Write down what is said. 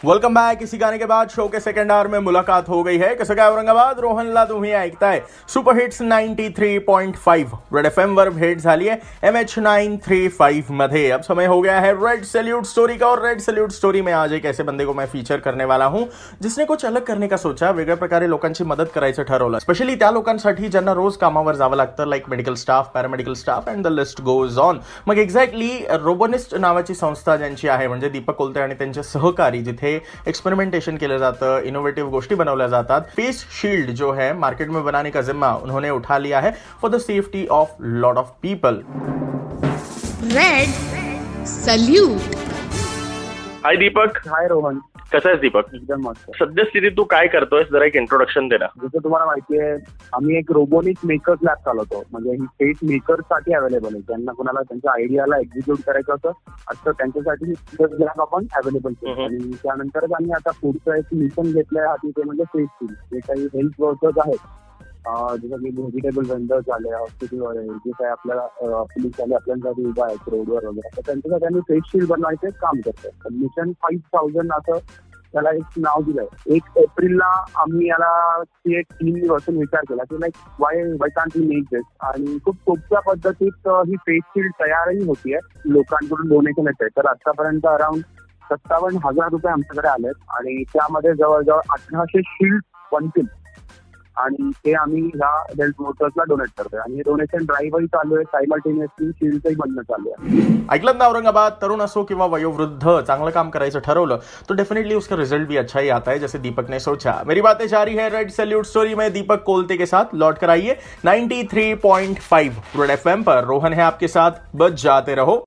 Welcome back. इसी गाने के बाद शो के सेकंड आवर में मुलाकात हो गई है। कसं काय औरंगाबाद? रोहन ला तुम्ही ऐकताय super hits 93.5 red F M वर भेट झाली है। M H nine three five मध्ये अब समय हो गया है रेड सल्यूट स्टोरी का। और रेड सल्यूट स्टोरी में आज एक ऐसे बंदे को मैं फीचर करने वाला हूँ, जिसने कुछ अलग करने का सोचा। वेगळ्या प्रकारे लोकांची मदत करायचं ठरवलं। स्पेशली त्या लोकांसाठी ज्यांना रोज कामावर जावं लागतं like medical staff paramedical staff and the list goes on mug exactly रोबोनिस्ट नावाची संस्था ज्यांची आहे, म्हणजे दीपक कोलते आणि त्यांचे सहकारी जिथे एक्सपेरिमेंटेशन केलं जातं इनोव्हेटिव्ह गोष्टी बनवल्या जातात. फेस शील्ड जो है मार्केट में बनाने का जिम्मा उन्होंने उठा लिया है for the safety of lot of people red salute hi Deepak hi Rohan कसं आहेस दीपक? एकदम मस्त. सद्यस्थितीत तू काय करतोयस? जरा एक इंट्रोडक्शन दे ना. जसं तुम्हाला माहिती आहे आम्ही एक रोबोटिक मेकर्स लॅब चालवतो. म्हणजे ही स्पेस मेकर्ससाठी अवेलेबल आहे. ज्यांना कोणाला त्यांच्या आयडियाला एक्झिक्यूट करायचं असं असतं त्यांच्यासाठी लॅब आपण अवेलेबल केलं. आणि त्यानंतरच आम्ही आता पुढचं एक मिशन घेतलंय हाती ते म्हणजे फेस फील्ड जे काही हेल्थ वर्कर्स आहेत जसं की व्हेजिटेबल वेंडर्स आले हॉस्पिटल जे काही आपल्याला पोलीस आले आपल्यासाठी उभा आहेत रोडवर वगैरे तर त्यांच्यासाठी आम्ही फेस शिल्ड बनवायचं एक काम करतो मिशन फाईव्ह थाउजंड असं त्याला एक नाव दिलंय. एक एप्रिलला आम्ही याला ती एक टीम बसून विचार केला की like why why can't we make this आणि खूप सोप्या पद्धतीत ही फेस शिल्ड तयारही होतीये. लोकांकडून डोनेशन येते तर आतापर्यंत अराउंड सत्तावन्न हजार रुपये आमच्याकडे आलेत. आणि त्यामध्ये जवळजवळ अठराशे शिल्ड बनतील. आणि ते आम्ही ह्या वर्कर्सला डोनेट करतोय. आणि डोनेशन ड्राईव्हही चालू आहे. सायमल्टेनियसली बनणं चालू आहे. ऐकलं ना औरंगाबाद? तरुण असो किंवा वयोवृद्ध, चांगलं काम करायचं ठरवलं तो डेफिनेटली उसका रिज़ल्ट भी अच्छा ही आता है, जैसे दीपक ने सोचा. मेरी बातें जारी है रेड सैल्यूट स्टोरी में दीपक कोलते के साथ. लौट कर आइए 93.5 रेड एफएम पर. रोहन है आपके साथ. बच जाते रहो.